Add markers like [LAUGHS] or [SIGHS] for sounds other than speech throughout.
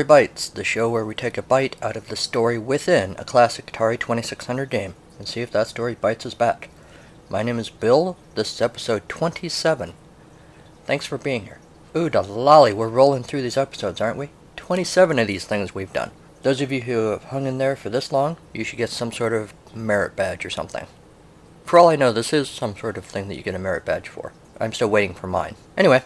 Atari Bytes, the show where we take a bite out of the story within a classic Atari 2600 game and see if that story bites us back. My name is Bill. This is episode 27. Thanks for being here. Ooh, the lolly, we're rolling through these episodes, aren't we? 27 of these things we've done. Those of you who have hung in there for this long, you should get some sort of merit badge or something. For all I know, this is some sort of thing that you get a merit badge for. I'm still waiting for mine. Anyway,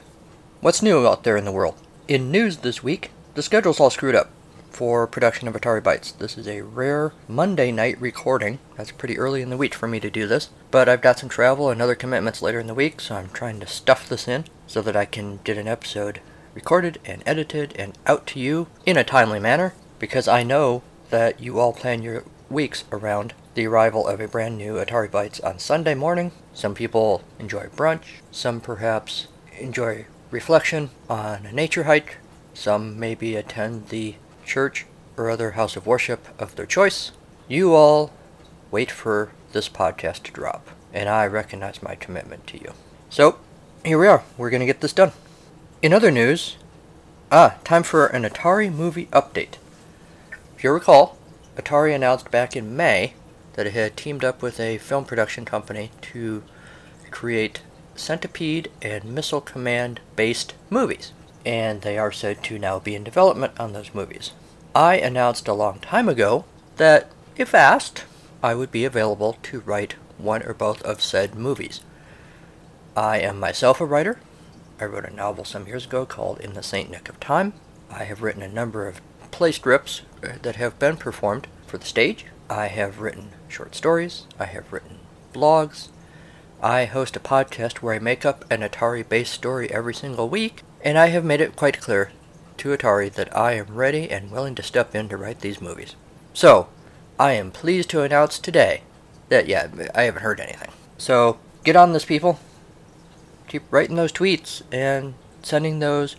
what's new out there in the world? In news this week, the schedule's all screwed up for production of Atari Bytes. This is a rare Monday night recording. That's pretty early in the week for me to do this, but I've got some travel and other commitments later in the week, so I'm trying to stuff this in so that I can get an episode recorded and edited and out to you in a timely manner because I know that you all plan your weeks around the arrival of a brand new Atari Bytes on Sunday morning. Some people enjoy brunch, some perhaps enjoy reflection on a nature hike, some maybe attend the church or other house of worship of their choice. You all wait for this podcast to drop, and I recognize my commitment to you. So, here we are. We're going to get this done. In other news, ah, time for an Atari movie update. If you recall, Atari announced back in May that it had teamed up with a film production company to create Centipede and Missile Command based movies, and they are said to now be in development on those movies. I announced a long time ago that, if asked, I would be available to write one or both of said movies. I am myself a writer. I wrote a novel some years ago called In the Saint Nick of Time. I have written a number of play strips uh, that have been performed for the stage. I have written short stories. I have written blogs. I host a podcast where I make up an Atari based story every single week, and I have made it quite clear to Atari that I am ready and willing to step in to write these movies. So, I am pleased to announce today that, yeah, I haven't heard anything. So, get on this, people. Keep writing those tweets and sending those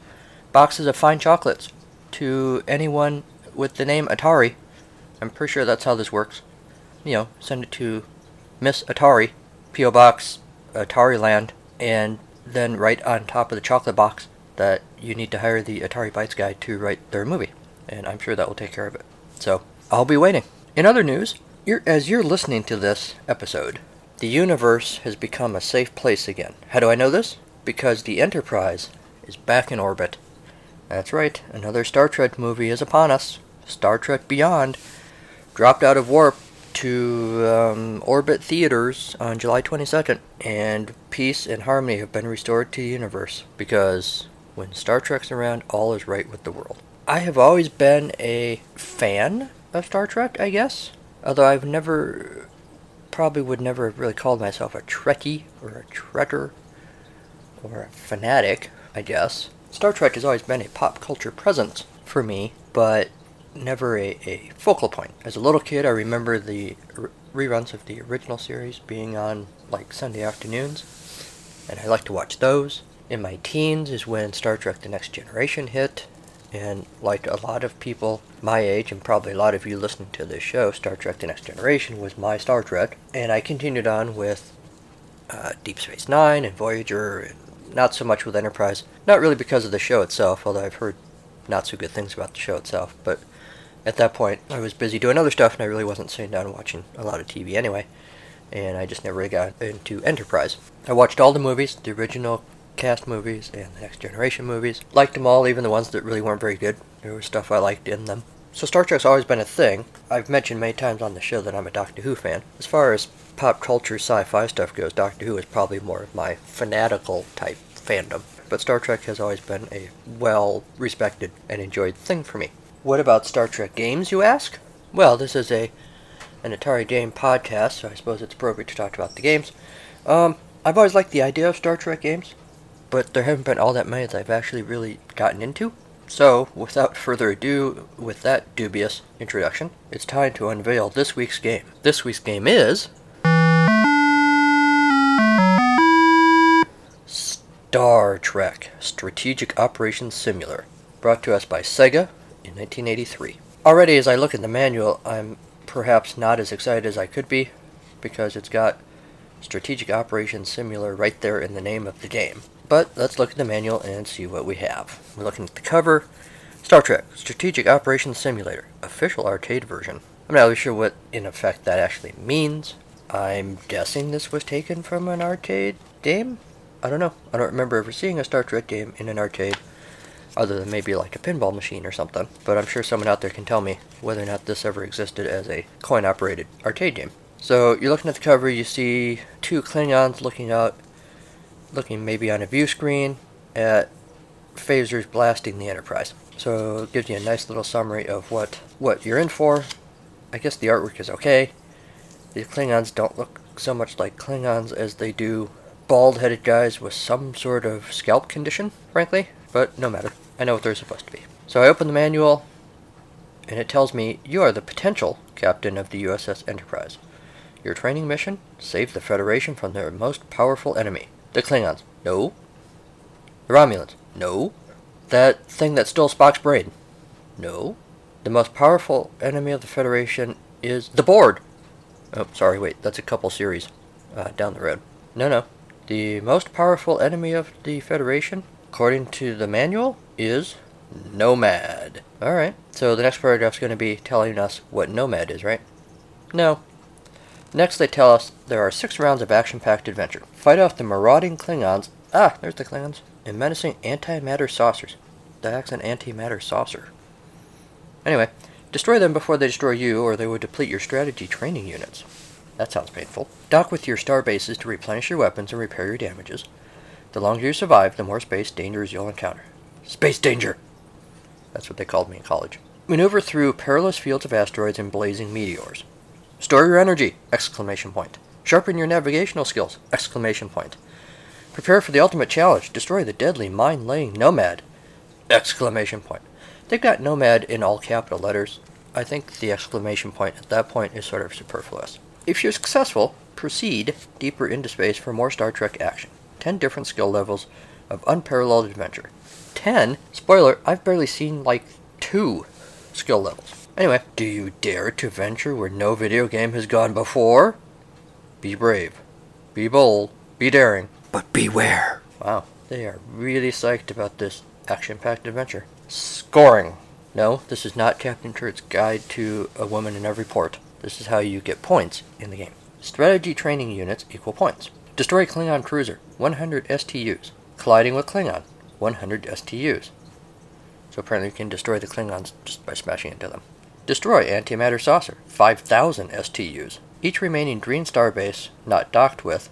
boxes of fine chocolates to anyone with the name Atari. I'm pretty sure that's how this works. You know, send it to Miss Atari, P.O. Box, Atari Land, and then write on top of the chocolate box that you need to hire the Atari Bytes guy to write their movie. And I'm sure that will take care of it. So, I'll be waiting. In other news, you're, as you're listening to this episode, the universe has become a safe place again. How do I know this? Because the Enterprise is back in orbit. That's right, another Star Trek movie is upon us. Star Trek Beyond dropped out of warp to um, orbit theaters on July 22nd, and peace and harmony have been restored to the universe because when Star Trek's around, all is right with the world. I have always been a fan of Star Trek, I guess, although I've never, probably would never have really called myself a Trekkie or a Trekker or a fanatic, I guess. Star Trek has always been a pop culture presence for me, but never a, a focal point. As a little kid, I remember the r- reruns of the original series being on like Sunday afternoons, and I like to watch those. In my teens is when Star Trek The Next Generation hit, and like a lot of people my age, and probably a lot of you listening to this show, Star Trek The Next Generation was my Star Trek, and I continued on with uh, Deep Space Nine and Voyager, and not so much with Enterprise. Not really because of the show itself, although I've heard not so good things about the show itself, but at that point, I was busy doing other stuff, and I really wasn't sitting down watching a lot of TV anyway. And I just never really got into Enterprise. I watched all the movies, the original cast movies and the Next Generation movies. Liked them all, even the ones that really weren't very good. There was stuff I liked in them. So Star Trek's always been a thing. I've mentioned many times on the show that I'm a Doctor Who fan. As far as pop culture sci-fi stuff goes, Doctor Who is probably more of my fanatical type fandom. But Star Trek has always been a well respected and enjoyed thing for me. What about Star Trek games, you ask? Well, this is a an Atari game podcast, so I suppose it's appropriate to talk about the games. Um, I've always liked the idea of Star Trek games, but there haven't been all that many that I've actually really gotten into. So, without further ado, with that dubious introduction, it's time to unveil this week's game. This week's game is. Star Trek Strategic Operations Simulator, brought to us by Sega in 1983. Already, as I look at the manual, I'm perhaps not as excited as I could be because it's got Strategic Operations Simulator right there in the name of the game. But let's look at the manual and see what we have. We're looking at the cover. Star Trek Strategic Operations Simulator, official arcade version. I'm not really sure what, in effect, that actually means. I'm guessing this was taken from an arcade game? I don't know. I don't remember ever seeing a Star Trek game in an arcade, other than maybe like a pinball machine or something. But I'm sure someone out there can tell me whether or not this ever existed as a coin operated arcade game. So you're looking at the cover, you see two Klingons looking out, looking maybe on a view screen at phasers blasting the Enterprise. So it gives you a nice little summary of what, what you're in for. I guess the artwork is okay. The Klingons don't look so much like Klingons as they do bald headed guys with some sort of scalp condition, frankly, but no matter. I know what they're supposed to be. So I open the manual, and it tells me you are the potential captain of the USS Enterprise. Your training mission? Save the Federation from their most powerful enemy. The Klingons. No. The Romulans. No. That thing that stole Spock's brain. No. The most powerful enemy of the Federation is the Borg. Oh, sorry, wait, that's a couple series uh, down the road. No, no. The most powerful enemy of the Federation, according to the manual, is Nomad. Alright, so the next paragraph's going to be telling us what Nomad is, right? No, Next, they tell us there are six rounds of action packed adventure. Fight off the marauding Klingons. Ah, there's the Klingons. And menacing antimatter saucers. The heck's an antimatter saucer? Anyway, destroy them before they destroy you, or they would deplete your strategy training units. That sounds painful. Dock with your star bases to replenish your weapons and repair your damages. The longer you survive, the more space dangers you'll encounter. Space danger! That's what they called me in college. Maneuver through perilous fields of asteroids and blazing meteors. Store your energy! Exclamation point. Sharpen your navigational skills! Exclamation point. Prepare for the ultimate challenge. Destroy the deadly mind-laying nomad! Exclamation point. They've got nomad in all capital letters. I think the exclamation point at that point is sort of superfluous. If you're successful, proceed deeper into space for more Star Trek action. Ten different skill levels of unparalleled adventure. Ten? Spoiler, I've barely seen like two skill levels. Anyway, do you dare to venture where no video game has gone before? Be brave, be bold, be daring, but beware. Wow, they are really psyched about this action packed adventure. Scoring. No, this is not Captain Kirk's Guide to a Woman in Every Port. This is how you get points in the game. Strategy training units equal points. Destroy Klingon cruiser, 100 STUs. Colliding with Klingon, 100 STUs. So apparently you can destroy the Klingons just by smashing into them. Destroy Antimatter Saucer, 5,000 STUs. Each remaining green star base not docked with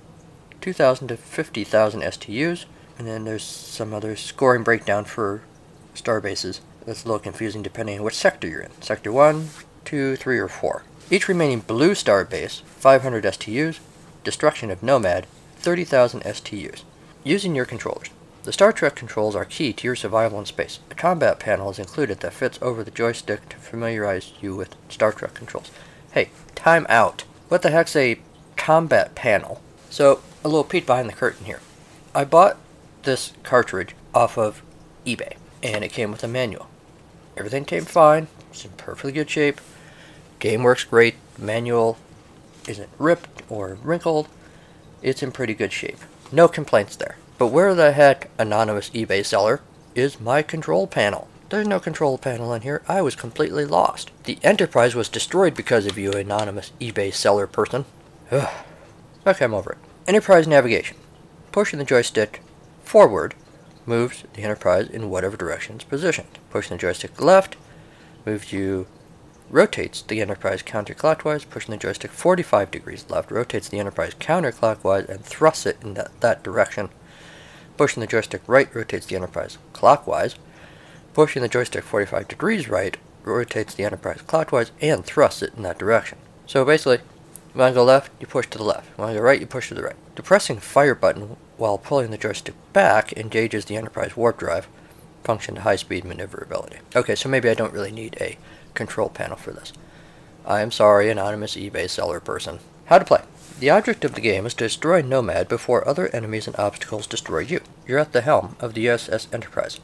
2,000 to 50,000 STUs, and then there's some other scoring breakdown for star bases. That's a little confusing depending on which sector you're in. Sector 1, 2, 3, or 4. Each remaining blue star base, 500 STUs. Destruction of Nomad, 30,000 STUs. Using your controllers. The Star Trek controls are key to your survival in space. A combat panel is included that fits over the joystick to familiarize you with Star Trek controls. Hey, time out. What the heck's a combat panel? So, a little peek behind the curtain here. I bought this cartridge off of eBay, and it came with a manual. Everything came fine, it's in perfectly good shape. Game works great, manual isn't ripped or wrinkled, it's in pretty good shape. No complaints there. But where the heck, anonymous eBay seller, is my control panel? There's no control panel in here. I was completely lost. The Enterprise was destroyed because of you, anonymous eBay seller person. Ugh. Okay, I'm over it. Enterprise navigation. Pushing the joystick forward moves the Enterprise in whatever direction it's positioned. Pushing the joystick left moves you rotates the Enterprise counterclockwise, pushing the joystick 45 degrees left, rotates the Enterprise counterclockwise, and thrusts it in that, that direction. Pushing the joystick right rotates the Enterprise clockwise. Pushing the joystick 45 degrees right rotates the Enterprise clockwise and thrusts it in that direction. So basically, you want to go left, you push to the left. You want to go right, you push to the right. Depressing fire button while pulling the joystick back engages the Enterprise warp drive, function to high speed maneuverability. Okay, so maybe I don't really need a control panel for this. I am sorry, anonymous eBay seller person. How to play. The object of the game is to destroy Nomad before other enemies and obstacles destroy you. You're at the helm of the USS Enterprise.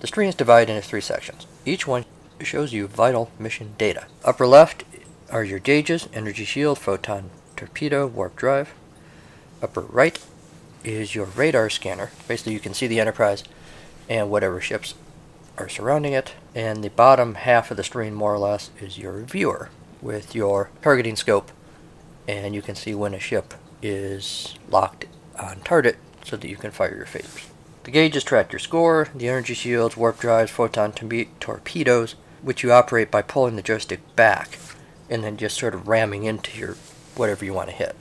The screen is divided into three sections. Each one shows you vital mission data. Upper left are your gauges, energy shield, photon torpedo, warp drive. Upper right is your radar scanner. Basically, you can see the Enterprise and whatever ships are surrounding it, and the bottom half of the screen, more or less, is your viewer with your targeting scope, and you can see when a ship is locked on target so that you can fire your phasers. The gauges track your score, the energy shields, warp drives, photon to- torpedoes, which you operate by pulling the joystick back and then just sort of ramming into your whatever you want to hit.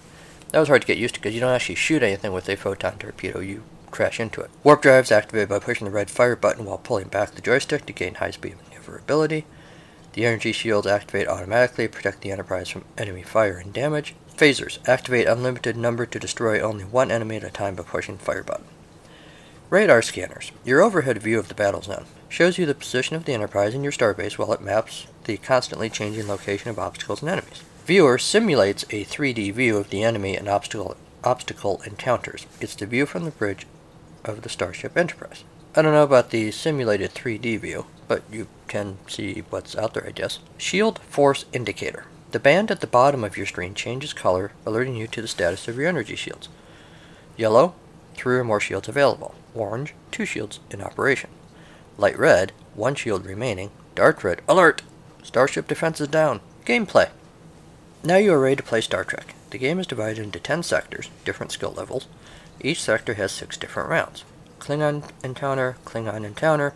That was hard to get used to because you don't actually shoot anything with a photon torpedo, you crash into it. Warp drives activated by pushing the red fire button while pulling back the joystick to gain high speed maneuverability. The energy shields activate automatically, protect the Enterprise from enemy fire and damage. Phasers activate unlimited number to destroy only one enemy at a time by pushing fire button. Radar scanners. Your overhead view of the battle zone shows you the position of the Enterprise in your starbase while it maps the constantly changing location of obstacles and enemies. Viewer simulates a 3D view of the enemy and obstacle, obstacle encounters. It's the view from the bridge of the Starship Enterprise. I don't know about the simulated 3D view, but you can see what's out there, I guess. Shield Force Indicator. The band at the bottom of your screen changes color, alerting you to the status of your energy shields. Yellow, three or more shields available. Orange, two shields in operation. Light red, one shield remaining. Dark red, alert! Starship defense is down. Gameplay. Now you are ready to play Star Trek. The game is divided into 10 sectors, different skill levels. Each sector has 6 different rounds. Klingon encounter, Klingon encounter,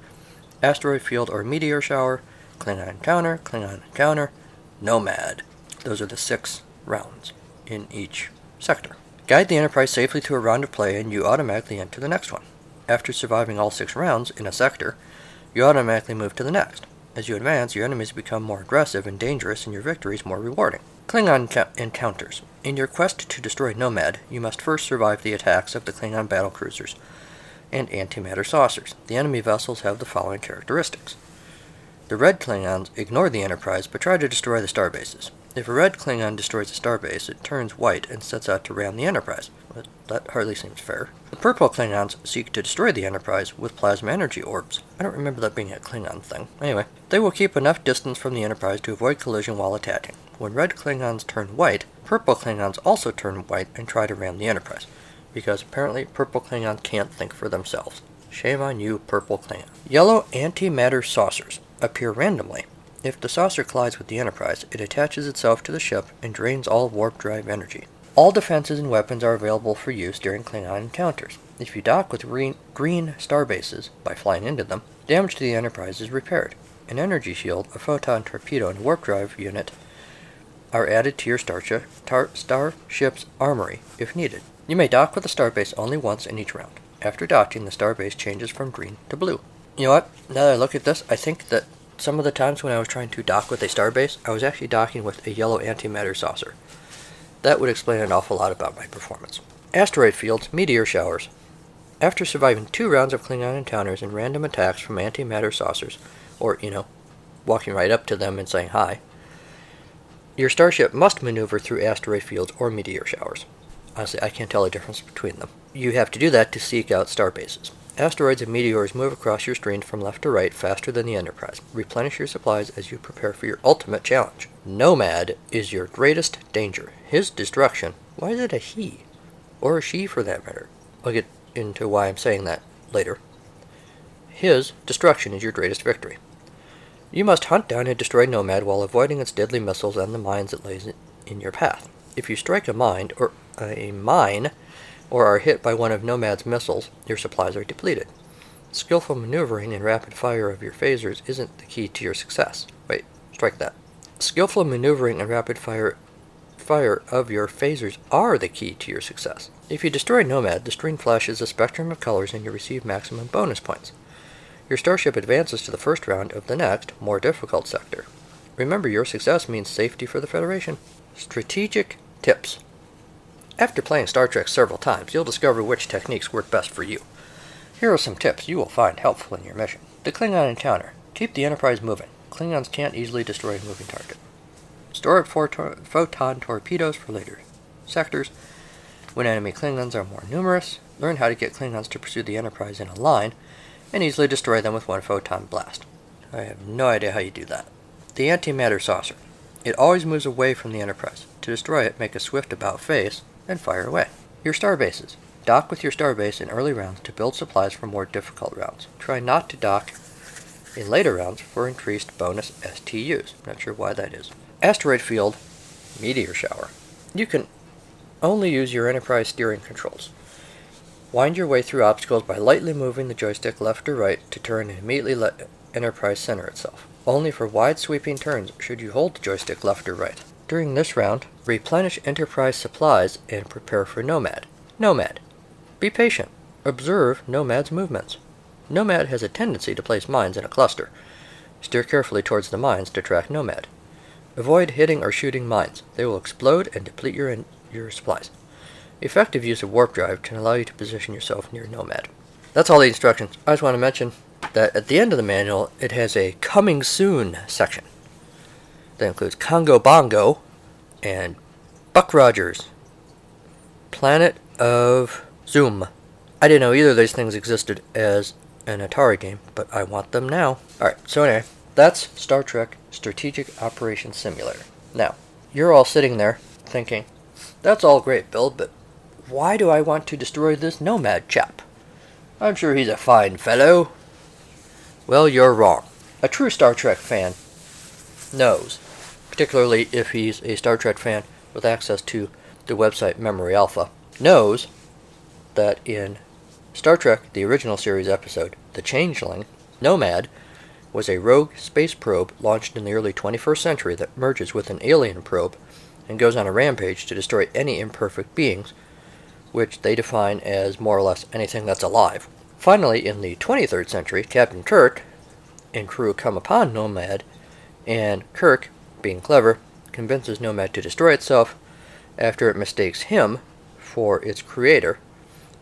asteroid field or meteor shower, Klingon encounter, Klingon encounter, nomad. Those are the 6 rounds in each sector. Guide the Enterprise safely to a round of play and you automatically enter the next one. After surviving all 6 rounds in a sector, you automatically move to the next. As you advance, your enemies become more aggressive and dangerous, and your victories more rewarding. Klingon encounters. In your quest to destroy Nomad, you must first survive the attacks of the Klingon battle cruisers and antimatter saucers. The enemy vessels have the following characteristics. The red Klingons ignore the Enterprise but try to destroy the starbases. If a red Klingon destroys a starbase, it turns white and sets out to ram the Enterprise. But that hardly seems fair. The purple Klingons seek to destroy the Enterprise with plasma energy orbs. I don't remember that being a Klingon thing. Anyway, they will keep enough distance from the Enterprise to avoid collision while attacking. When red Klingons turn white, purple Klingons also turn white and try to ram the Enterprise. Because apparently purple Klingons can't think for themselves. Shame on you, purple Klingon. Yellow antimatter saucers appear randomly if the saucer collides with the Enterprise, it attaches itself to the ship and drains all warp drive energy. All defenses and weapons are available for use during Klingon encounters. If you dock with green, green starbases by flying into them, damage to the Enterprise is repaired. An energy shield, a photon torpedo, and warp drive unit are added to your starship, tar, starship's armory if needed. You may dock with a starbase only once in each round. After docking, the starbase changes from green to blue. You know what? Now that I look at this, I think that some of the times when I was trying to dock with a starbase, I was actually docking with a yellow antimatter saucer. That would explain an awful lot about my performance. Asteroid fields, meteor showers. After surviving two rounds of Klingon encounters and random attacks from antimatter saucers, or, you know, walking right up to them and saying hi, your starship must maneuver through asteroid fields or meteor showers. Honestly, I can't tell the difference between them. You have to do that to seek out starbases. Asteroids and meteors move across your screen from left to right faster than the Enterprise. Replenish your supplies as you prepare for your ultimate challenge. Nomad is your greatest danger. His destruction. Why is it a he? Or a she for that matter? I'll get into why I'm saying that later. His destruction is your greatest victory. You must hunt down and destroy Nomad while avoiding its deadly missiles and the mines it lays in your path. If you strike a mine or a mine or are hit by one of Nomad's missiles, your supplies are depleted. Skillful maneuvering and rapid fire of your phasers isn't the key to your success. Wait, strike that. Skillful maneuvering and rapid fire fire of your phasers are the key to your success. If you destroy Nomad, the screen flashes a spectrum of colors and you receive maximum bonus points. Your starship advances to the first round of the next, more difficult sector. Remember, your success means safety for the Federation. Strategic tips. After playing Star Trek several times, you'll discover which techniques work best for you. Here are some tips you will find helpful in your mission. The Klingon encounter. Keep the Enterprise moving. Klingons can't easily destroy a moving target. Store up photon torpedoes for later sectors. When enemy Klingons are more numerous, learn how to get Klingons to pursue the Enterprise in a line, and easily destroy them with one photon blast. I have no idea how you do that. The antimatter saucer. It always moves away from the Enterprise. To destroy it, make a swift about face, and fire away. Your star bases. Dock with your starbase in early rounds to build supplies for more difficult rounds. Try not to dock in later rounds for increased bonus STUs. Not sure why that is. Asteroid Field, Meteor Shower. You can only use your Enterprise steering controls. Wind your way through obstacles by lightly moving the joystick left or right to turn and immediately let Enterprise center itself. Only for wide sweeping turns should you hold the joystick left or right. During this round, replenish Enterprise supplies and prepare for Nomad. Nomad. Be patient. Observe Nomad's movements. Nomad has a tendency to place mines in a cluster. Steer carefully towards the mines to track Nomad. Avoid hitting or shooting mines. They will explode and deplete your, in- your supplies. Effective use of warp drive can allow you to position yourself near Nomad. That's all the instructions. I just want to mention that at the end of the manual, it has a coming soon section. That includes Congo Bongo and Buck Rogers, Planet of Zoom. I didn't know either of these things existed as an Atari game, but I want them now. Alright, so anyway, that's Star Trek Strategic Operations Simulator. Now, you're all sitting there thinking, that's all great, Bill, but why do I want to destroy this nomad chap? I'm sure he's a fine fellow. Well, you're wrong. A true Star Trek fan knows, particularly if he's a Star Trek fan with access to the website Memory Alpha, knows that in Star Trek, the original series episode, The Changeling, Nomad was a rogue space probe launched in the early 21st century that merges with an alien probe and goes on a rampage to destroy any imperfect beings, which they define as more or less anything that's alive. Finally, in the 23rd century, Captain Kirk and crew come upon Nomad, and Kirk, being clever, convinces Nomad to destroy itself after it mistakes him for its creator,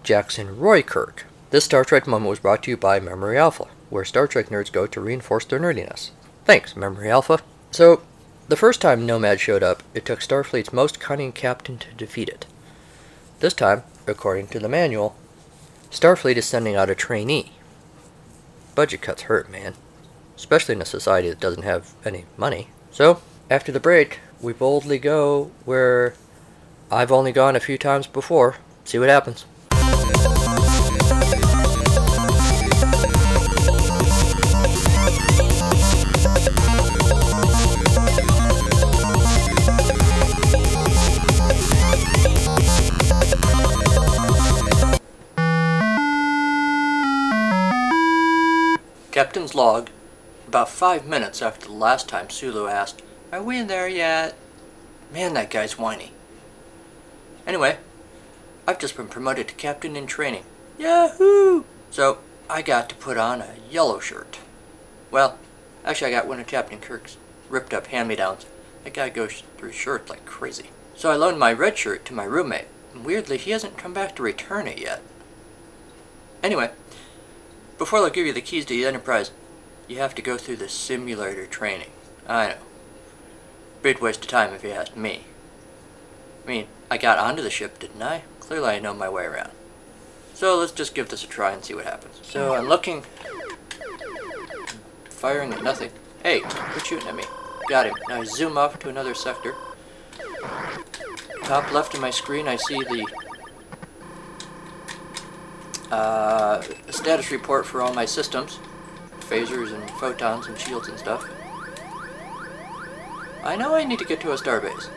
Jackson Roykirk. This Star Trek moment was brought to you by Memory Alpha, where Star Trek nerds go to reinforce their nerdiness. Thanks, Memory Alpha. So, the first time Nomad showed up, it took Starfleet's most cunning captain to defeat it. This time, according to the manual, Starfleet is sending out a trainee. Budget cuts hurt, man. Especially in a society that doesn't have any money. So, after the break, we boldly go where I've only gone a few times before. See what happens. Captain's log. About five minutes after the last time Sulu asked, Are we in there yet? Man, that guy's whiny. Anyway, I've just been promoted to captain in training. Yahoo! So, I got to put on a yellow shirt. Well, actually, I got one of Captain Kirk's ripped up hand me downs. That guy goes through shirts like crazy. So I loaned my red shirt to my roommate, and weirdly, he hasn't come back to return it yet. Anyway, before they'll give you the keys to the Enterprise, you have to go through the simulator training. I know. Big waste of time if you ask me. I mean, I got onto the ship, didn't I? Clearly I know my way around. So let's just give this a try and see what happens. So I'm looking... Firing at nothing. Hey, quit shooting at me. Got him. Now I zoom off to another sector. Top left of my screen I see the uh, status report for all my systems. Phasers and photons and shields and stuff. I know I need to get to a starbase.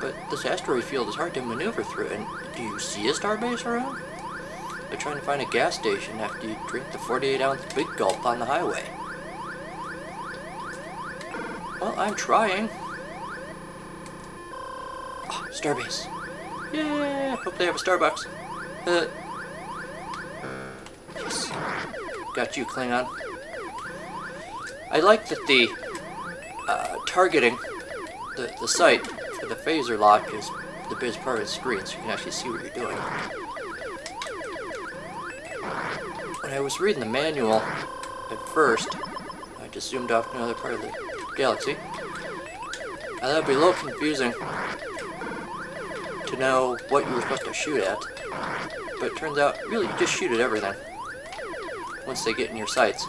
But this asteroid field is hard to maneuver through, and do you see a starbase around? They're trying to find a gas station after you drink the 48 ounce big gulp on the highway. Well, I'm trying. Oh, starbase. Yeah, hope they have a Starbucks. Uh, yes. Got you, Klingon. I like that the uh, targeting, the, the sight for the phaser lock is the biggest part of the screen, so you can actually see what you're doing. When I was reading the manual at first, I just zoomed off to another part of the galaxy. I thought it'd be a little confusing to know what you were supposed to shoot at, but it turns out really you just shoot at everything once they get in your sights.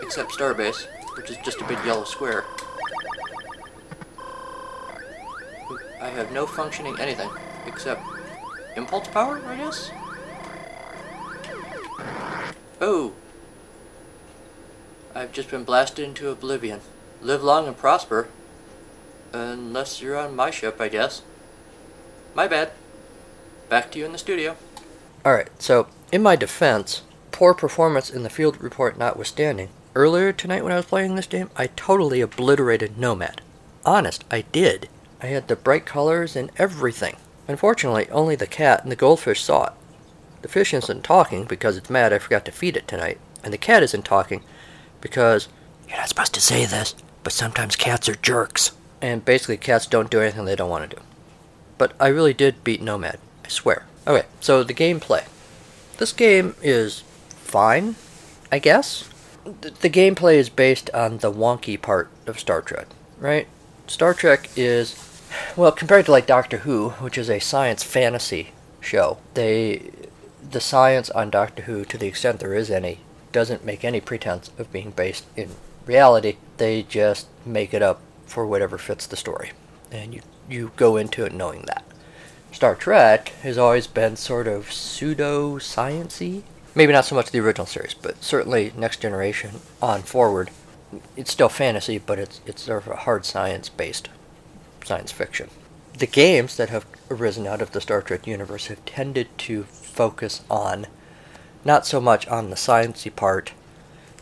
Except Starbase, which is just a big yellow square. I have no functioning anything except impulse power, I guess? Oh. I've just been blasted into oblivion. Live long and prosper. Unless you're on my ship, I guess. My bad. Back to you in the studio. Alright, so, in my defense, poor performance in the field report notwithstanding, earlier tonight when I was playing this game, I totally obliterated Nomad. Honest, I did. I had the bright colors and everything. Unfortunately, only the cat and the goldfish saw it. The fish isn't talking because it's mad I forgot to feed it tonight, and the cat isn't talking because you're not supposed to say this, but sometimes cats are jerks. And basically, cats don't do anything they don't want to do. But I really did beat Nomad, I swear. Okay, so the gameplay. This game is fine, I guess. The, gameplay is based on the wonky part of Star Trek, right? Star Trek is, well, compared to like Doctor Who, which is a science fantasy show, they the science on Doctor Who, to the extent there is any, doesn't make any pretense of being based in reality. They just make it up for whatever fits the story. And you, you go into it knowing that. Star Trek has always been sort of pseudo sciency. Maybe not so much the original series, but certainly Next Generation on forward. It's still fantasy, but it's it's sort of a hard science based science fiction. The games that have arisen out of the Star Trek universe have tended to focus on not so much on the sciencey part,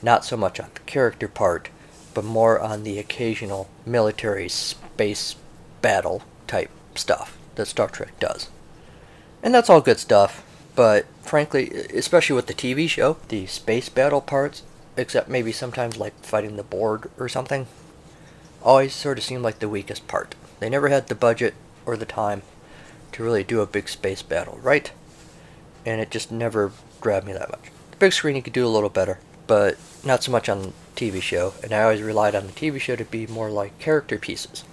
not so much on the character part, but more on the occasional military space battle type stuff that Star Trek does. And that's all good stuff, but frankly, especially with the TV show, the space battle parts, except maybe sometimes like fighting the Borg or something, always sort of seemed like the weakest part. They never had the budget or the time to really do a big space battle, right? and it just never grabbed me that much. The big screen you could do a little better, but not so much on the TV show, and I always relied on the TV show to be more like character pieces.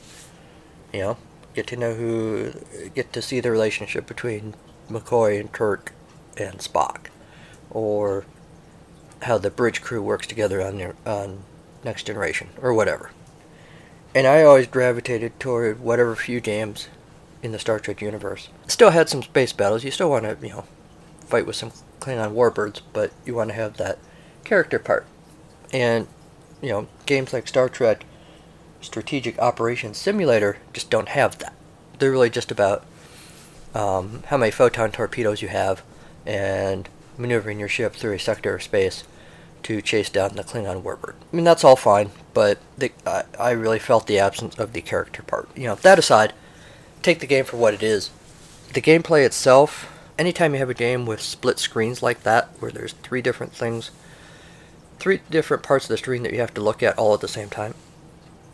You know, get to know who, get to see the relationship between McCoy and Kirk and Spock, or how the bridge crew works together on their, on Next Generation or whatever. And I always gravitated toward whatever few games in the Star Trek universe. Still had some space battles. You still want to, you know, fight with some Klingon warbirds, but you want to have that character part. And, you know, games like Star Trek Strategic Operations Simulator just don't have that. They're really just about um, how many photon torpedoes you have and maneuvering your ship through a sector of space to chase down the Klingon warbird. I mean, that's all fine, but the, I, I really felt the absence of the character part. You know, that aside, take the game for what it is. The gameplay itself anytime you have a game with split screens like that, where there's three different things, three different parts of the screen that you have to look at all at the same time,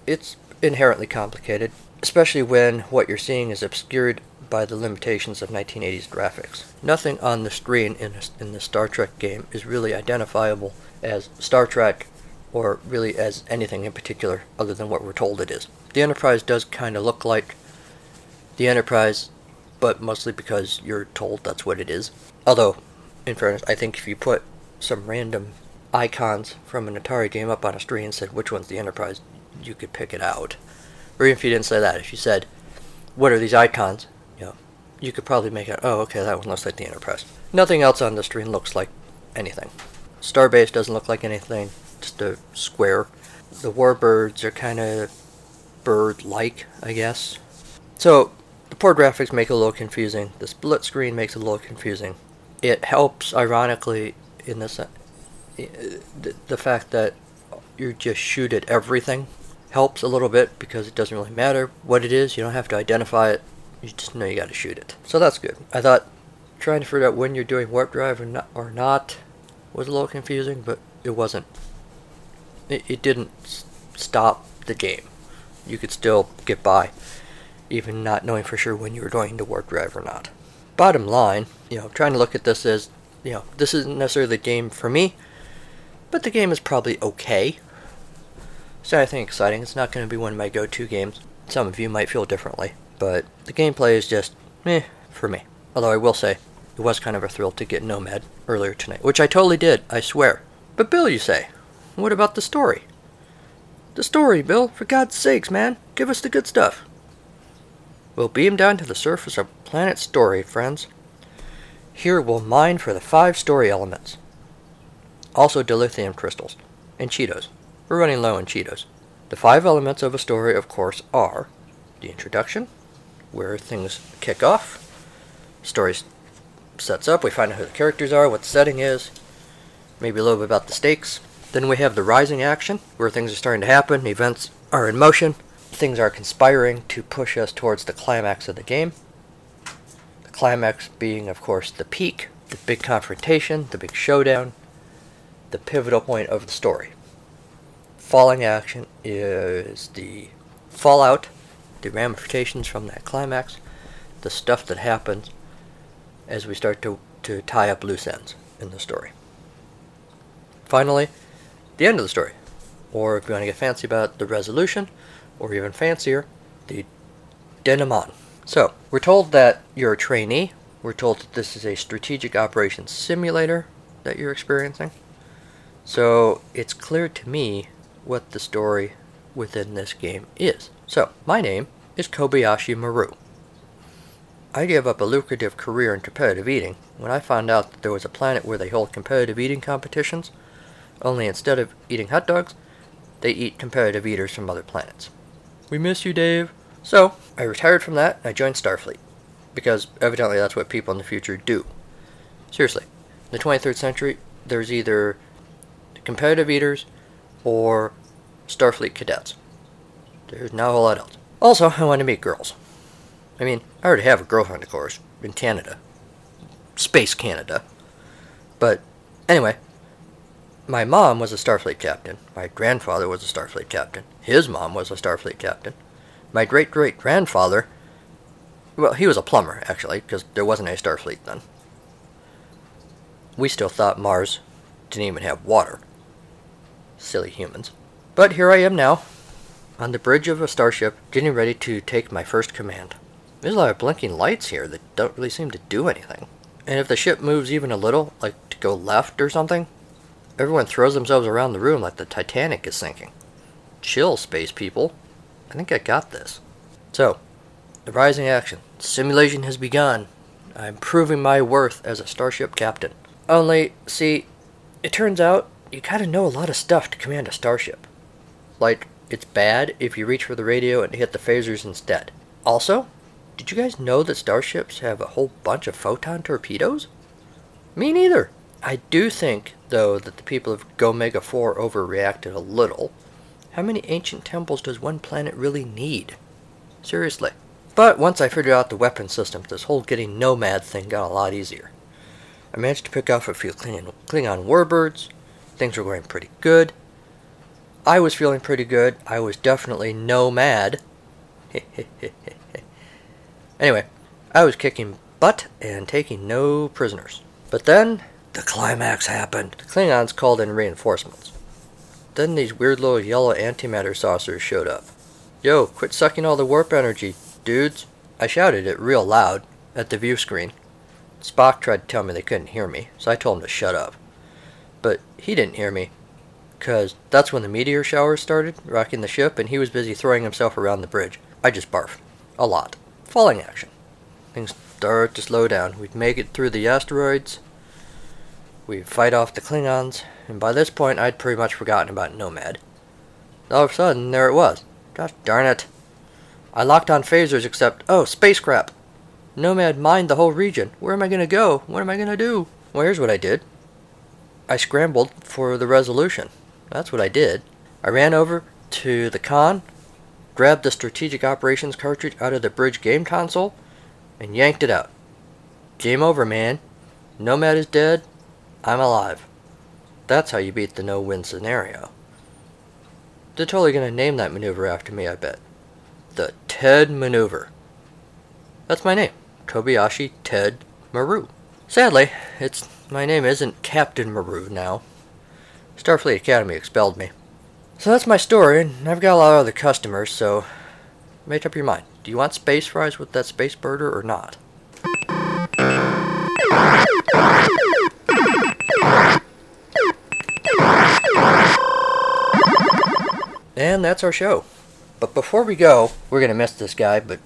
it's inherently complicated, especially when what you're seeing is obscured by the limitations of 1980s graphics. Nothing on the screen in, in the Star Trek game is really identifiable as Star Trek or really as anything in particular other than what we're told it is. The Enterprise does kind of look like the Enterprise but mostly because you're told that's what it is. Although, in fairness, I think if you put some random icons from an Atari game up on a screen and said which one's the Enterprise, you could pick it out. Or even if you didn't say that, if you said, what are these icons? Know, you could probably make it, oh, okay, that one looks like the Enterprise. Nothing else on the screen looks like anything. Starbase doesn't look like anything, just a square. The warbirds are kind of bird-like, I guess. So, the poor graphics make it a little confusing. The split screen makes it a little confusing. It helps, ironically, in this, the fact that you just shoot at everything helps a little bit because it doesn't really matter what it is. You don't have to identify it. You just know you got to shoot it. So that's good. I thought trying to figure out when you're doing warp drive or not, or not was a little confusing, but it wasn't. It, it didn't stop the game. You could still get by even not knowing for sure when you were going to warp drive or not. Bottom line, you know, trying to look at this as, you know, this isn't necessarily the game for me, but the game is probably okay. It's anything exciting. It's not going to be one of my go-to games. Some of you might feel differently, but the gameplay is just meh for me. Although I will say, it was kind of a thrill to get Nomad earlier tonight, which I totally did, I swear. But Bill, you say, what about the story? The story, Bill, for God's sakes, man. Give us the good stuff. We'll beam down to the surface of Planet Story, friends. Here we'll mine for the five story elements. Also dilithium crystals. And Cheetos. We're running low on Cheetos. The five elements of a story, of course, are the introduction, where things kick off, story sets up, we find out who the characters are, what the setting is, maybe a little bit about the stakes. Then we have the rising action, where things are starting to happen, events are in motion, things are conspiring to push us towards the climax of the game. The climax being, of course, the peak, the big confrontation, the big showdown, the pivotal point of the story. Falling action is the fallout, the ramifications from that climax, the stuff that happens as we start to, to tie up loose ends in the story. Finally, the end of the story. Or if you want to get fancy about the resolution, or even fancier, the denouement. So, we're told that you're a trainee. We're told that this is a strategic operations simulator that you're experiencing. So, it's clear to me what the story within this game is. So, my name is Kobayashi Maru. I gave up a lucrative career in competitive eating when I found out that there was a planet where they hold competitive eating competitions, only instead of eating hot dogs, they eat competitive eaters from other planets. We miss you, Dave. So, I retired from that and I joined Starfleet. Because evidently that's what people in the future do. Seriously. In the 23rd century, there's either competitive eaters or Starfleet cadets. There's not a whole lot else. Also, I want to meet girls. I mean, I already have a girlfriend, of course, in Canada. Space Canada. But, anyway, my mom was a Starfleet captain. My grandfather was a Starfleet captain. His mom was a Starfleet captain. My great great grandfather, well, he was a plumber, actually, because there wasn't a Starfleet then. We still thought Mars didn't even have water. Silly humans. But here I am now, on the bridge of a starship, getting ready to take my first command. There's a lot of blinking lights here that don't really seem to do anything. And if the ship moves even a little, like to go left or something, everyone throws themselves around the room like the Titanic is sinking. Chill, space people. I think I got this. So, the rising action. Simulation has begun. I'm proving my worth as a starship captain. Only, see, it turns out you gotta know a lot of stuff to command a starship. Like, it's bad if you reach for the radio and hit the phasers instead. Also, did you guys know that starships have a whole bunch of photon torpedoes? Me neither. I do think, though, that the people of Gomega 4 overreacted a little. How many ancient temples does one planet really need? Seriously. But once I figured out the weapon system, this whole getting nomad thing got a lot easier. I managed to pick off a few Klingon, Klingon warbirds. Things were going pretty good. I was feeling pretty good. I was definitely no nomad. [LAUGHS] Anyway, I was kicking butt and taking no prisoners. But then, the climax happened. The Klingons called in reinforcements. Then these weird little yellow antimatter saucers showed up. Yo, quit sucking all the warp energy, dudes. I shouted it real loud at the view screen. Spock tried to tell me they couldn't hear me, so I told him to shut up. But he didn't hear me, because that's when the meteor shower started, rocking the ship, and he was busy throwing himself around the bridge. I just barfed. A lot falling action. Things start to slow down. We'd make it through the asteroids. We'd fight off the Klingons, and by this point I'd pretty much forgotten about Nomad. All of a sudden, there it was. Gosh darn it. I locked on phasers except, oh, space crap. Nomad mined the whole region. Where am I going to go? What am I going to do? Well, here's what I did. I scrambled for the resolution. That's what I did. I ran over to the con, grabbed the Strategic Operations cartridge out of the bridge game console, and yanked it out. Game over, man. Nomad is dead. I'm alive. That's how you beat the no win scenario. They're totally going to name that maneuver after me, I bet. The Ted Maneuver. That's my name. Kobayashi Ted Maru. Sadly, it's my name isn't Captain Maru now. Starfleet Academy expelled me. So that's my story, and I've got a lot of other customers, so make up your mind. Do you want space fries with that space birder or not? And that's our show. But before we go, we're going to miss this guy, but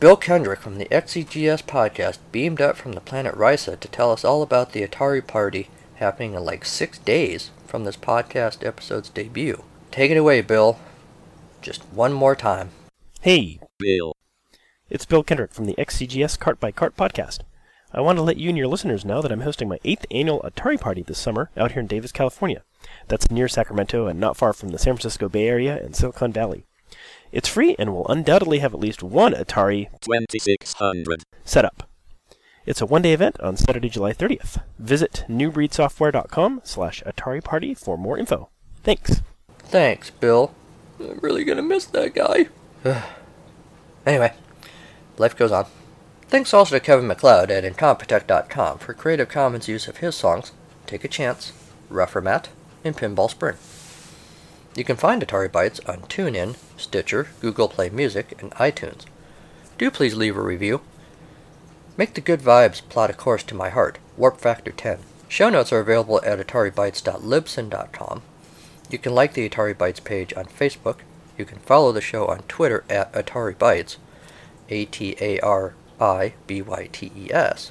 Bill Kendrick from the XEGS podcast beamed up from the planet Risa to tell us all about the Atari party happening in like six days from this podcast episode's debut. Take it away, Bill. Just one more time. Hey, Bill. it's Bill Kendrick from the XEGS Cart by Cart podcast. I want to let you and your listeners know that I'm hosting my eighth annual Atari party this summer out here in Davis, California. That's near Sacramento and not far from the San Francisco Bay Area and Silicon Valley. It's free and will undoubtedly have at least one Atari 2600. set up. It's a one-day event on Saturday, July 30th. Visit newbreedsoftware.com slash Atari Party for more info. Thanks. Thanks, Bill. I'm really gonna miss that guy. [SIGHS] anyway, life goes on. Thanks also to Kevin MacLeod at Incompetech.com for Creative Commons use of his songs Take a Chance, Rougher Matt, and Pinball Spring. You can find Atari Bytes on TuneIn, Stitcher, Google Play Music, and iTunes. Do please leave a review. Make the good vibes plot a course to my heart, Warp Factor 10. Show notes are available at ataribytes.libsyn.com. You can like the Atari Bytes page on Facebook. You can follow the show on Twitter at Atari Bytes, A T A R I B Y T E S,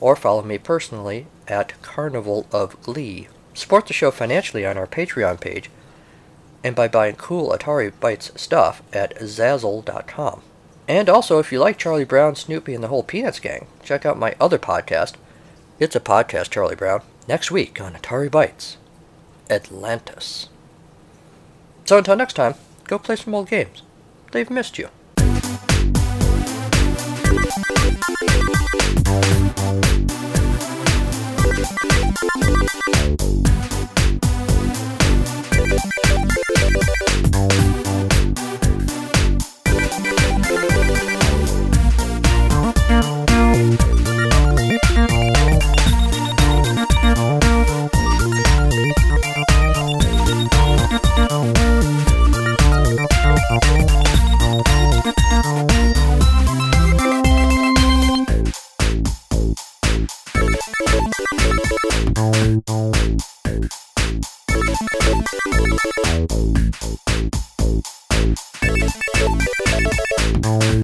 or follow me personally at Carnival of Glee. Support the show financially on our Patreon page and by buying cool Atari Bytes stuff at Zazzle.com. And also, if you like Charlie Brown, Snoopy, and the whole Peanuts gang, check out my other podcast. It's a podcast, Charlie Brown, next week on Atari Bytes Atlantis. So until next time, go play some old games. They've missed you. Thank you. Thank you.